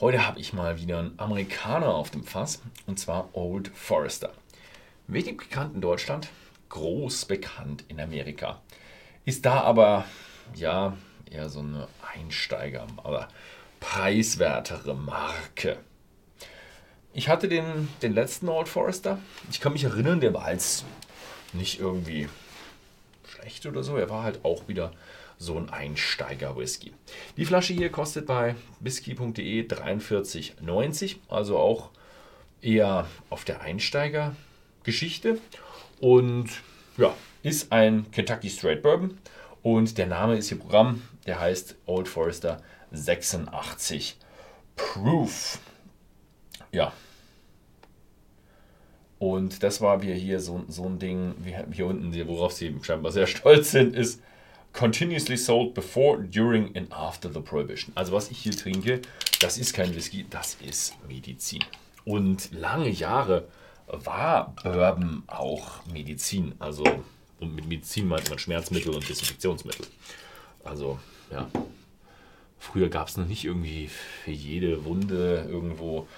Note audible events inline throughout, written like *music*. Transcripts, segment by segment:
Heute habe ich mal wieder einen Amerikaner auf dem Fass und zwar Old Forester. Wenig bekannt in Deutschland, groß bekannt in Amerika. Ist da aber, ja, eher so eine Einsteiger, aber preiswertere Marke. Ich hatte den, den letzten Old Forester. Ich kann mich erinnern, der war jetzt nicht irgendwie schlecht oder so. Er war halt auch wieder so ein Einsteiger-Whisky. Die Flasche hier kostet bei whisky.de 43,90, also auch eher auf der Einsteiger-Geschichte. Und ja, ist ein Kentucky Straight Bourbon. Und der Name ist hier Programm, der heißt Old Forester 86 Proof. Ja. Und das war wir hier so, so ein Ding, wie hier unten, worauf sie scheinbar sehr stolz sind, ist continuously sold before, during and after the prohibition. Also was ich hier trinke, das ist kein Whisky, das ist Medizin. Und lange Jahre war Bourbon auch Medizin. Also und mit Medizin meint man Schmerzmittel und Desinfektionsmittel. Also ja, früher gab es noch nicht irgendwie für jede Wunde irgendwo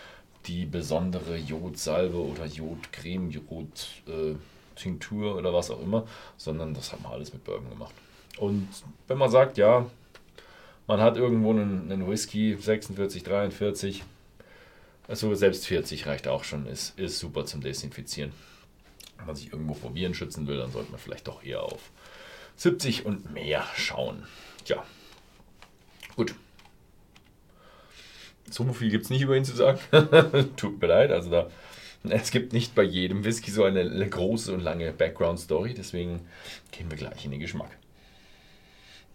die besondere Jodsalbe oder Jodcreme, Jodtinktur äh, oder was auch immer, sondern das hat man alles mit Bourbon gemacht. Und wenn man sagt, ja, man hat irgendwo einen, einen Whisky, 46, 43, also selbst 40 reicht auch schon, ist, ist super zum Desinfizieren. Wenn man sich irgendwo vor Viren schützen will, dann sollte man vielleicht doch eher auf 70 und mehr schauen. Tja, gut. So viel gibt es nicht über ihn zu sagen. *laughs* Tut mir leid, also da es gibt nicht bei jedem Whisky so eine große und lange Background-Story, deswegen gehen wir gleich in den Geschmack.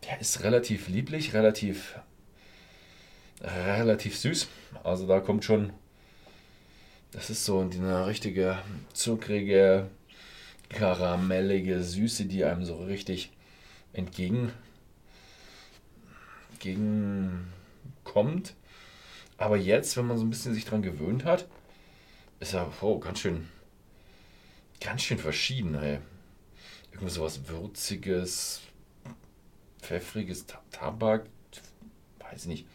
Der ist relativ lieblich, relativ, relativ süß. Also da kommt schon, das ist so eine richtige zuckrige, karamellige Süße, die einem so richtig entgegen, entgegenkommt. Aber jetzt, wenn man so ein bisschen sich dran gewöhnt hat, ist er oh, ganz schön, ganz schön verschieden. Ey. Irgendwie sowas Würziges, pfeffriges Tabak, weiß ich nicht.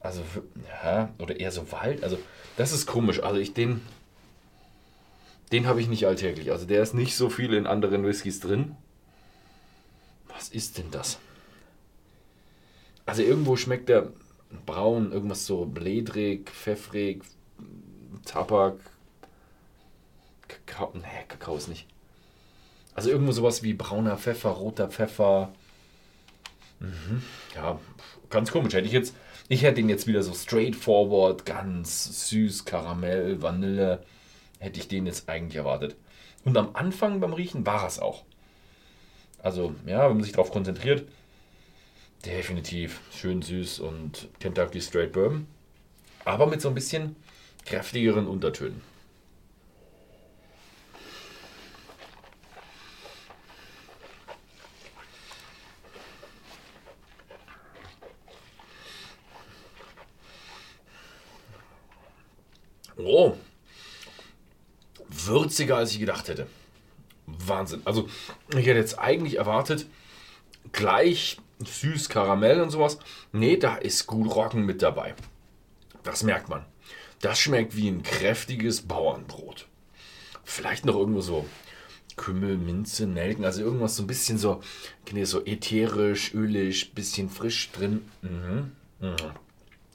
Also, ja, oder eher so Wald. Also, das ist komisch. Also, ich den, den habe ich nicht alltäglich. Also, der ist nicht so viel in anderen Whiskys drin. Was ist denn das? Also, irgendwo schmeckt der braun, irgendwas so bledrig, pfeffrig, Tabak. Kakao, nee, Kakao ist nicht. Also irgendwo sowas wie brauner Pfeffer, roter Pfeffer, Mhm. Ja, ganz komisch. Hätte ich jetzt, ich hätte den jetzt wieder so straightforward, ganz süß, Karamell, Vanille, hätte ich den jetzt eigentlich erwartet. Und am Anfang beim Riechen war es auch. Also, ja, wenn man sich darauf konzentriert, definitiv schön süß und Kentucky Straight Bourbon. Aber mit so ein bisschen kräftigeren Untertönen. Oh, würziger als ich gedacht hätte. Wahnsinn. Also, ich hätte jetzt eigentlich erwartet, gleich süß Karamell und sowas. Nee, da ist gut Roggen mit dabei. Das merkt man. Das schmeckt wie ein kräftiges Bauernbrot. Vielleicht noch irgendwo so Kümmel, Minze, Nelken, also irgendwas so ein bisschen so, so ätherisch, ölig, bisschen frisch drin. Mhm. Mhm.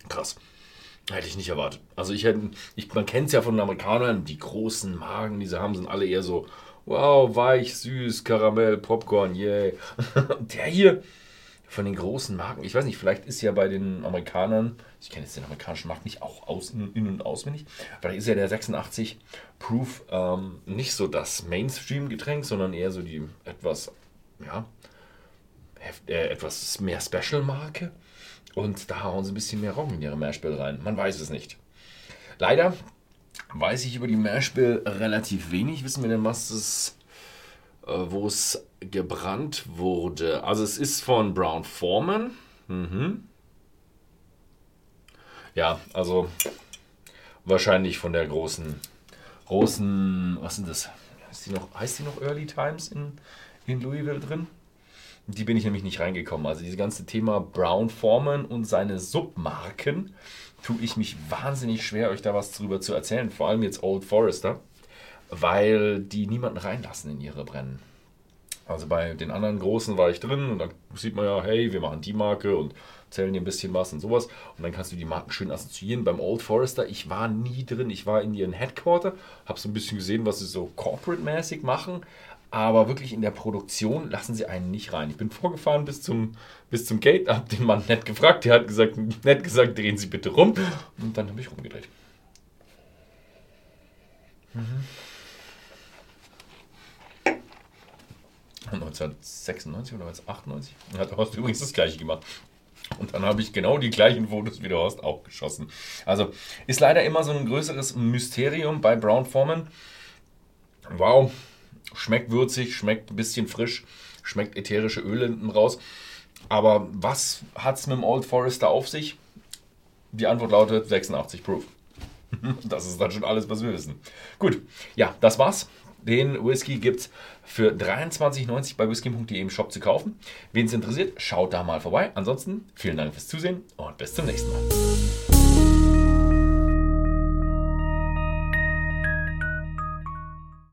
Krass. Hätte ich nicht erwartet. Also ich hätte, ich, man kennt es ja von den Amerikanern, die großen Magen, die sie haben, sind alle eher so, wow, weich, süß, Karamell, Popcorn, yay. *laughs* Der hier von den großen Marken, ich weiß nicht, vielleicht ist ja bei den Amerikanern, ich kenne jetzt den amerikanischen Markt nicht auch aus, in, und auswendig, da ist ja der 86 Proof ähm, nicht so das Mainstream-Getränk, sondern eher so die etwas, ja, äh, etwas mehr Special-Marke. Und da hauen sie ein bisschen mehr Roggen in ihre Mashbill rein. Man weiß es nicht. Leider weiß ich über die Mashbill relativ wenig. Wissen wir denn, was es, äh, wo es gebrannt wurde? Also es ist von Brown Foreman. Mhm. Ja, also wahrscheinlich von der großen, großen, was sind das? Heißt die noch, heißt die noch Early Times in, in Louisville drin? Die bin ich nämlich nicht reingekommen. Also dieses ganze Thema Brown Foreman und seine Submarken tue ich mich wahnsinnig schwer, euch da was drüber zu erzählen. Vor allem jetzt Old Forester, weil die niemanden reinlassen in ihre Brennen. Also bei den anderen großen war ich drin und dann sieht man ja, hey, wir machen die Marke und zählen dir ein bisschen was und sowas. Und dann kannst du die Marken schön assoziieren. Beim Old Forester, ich war nie drin. Ich war in ihren Headquarter, habe so ein bisschen gesehen, was sie so corporate-mäßig machen. Aber wirklich in der Produktion lassen sie einen nicht rein. Ich bin vorgefahren bis zum, bis zum Gate, habe den Mann nett gefragt. Der hat gesagt, nett gesagt, drehen Sie bitte rum. Und dann habe ich rumgedreht. Mhm. 1996 oder 1998 hat Horst übrigens das gleiche gemacht. Und dann habe ich genau die gleichen Fotos wie der Horst auch geschossen. Also ist leider immer so ein größeres Mysterium bei Brown Foreman. Wow, schmeckt würzig, schmeckt ein bisschen frisch, schmeckt ätherische Öle hinten raus. Aber was hat es mit dem Old Forester auf sich? Die Antwort lautet 86 Proof. *laughs* Das ist dann schon alles, was wir wissen. Gut, ja, das war's. Den Whisky gibt es für 23,90 bei whisky.de im Shop zu kaufen. Wen es interessiert, schaut da mal vorbei. Ansonsten vielen Dank fürs Zusehen und bis zum nächsten Mal.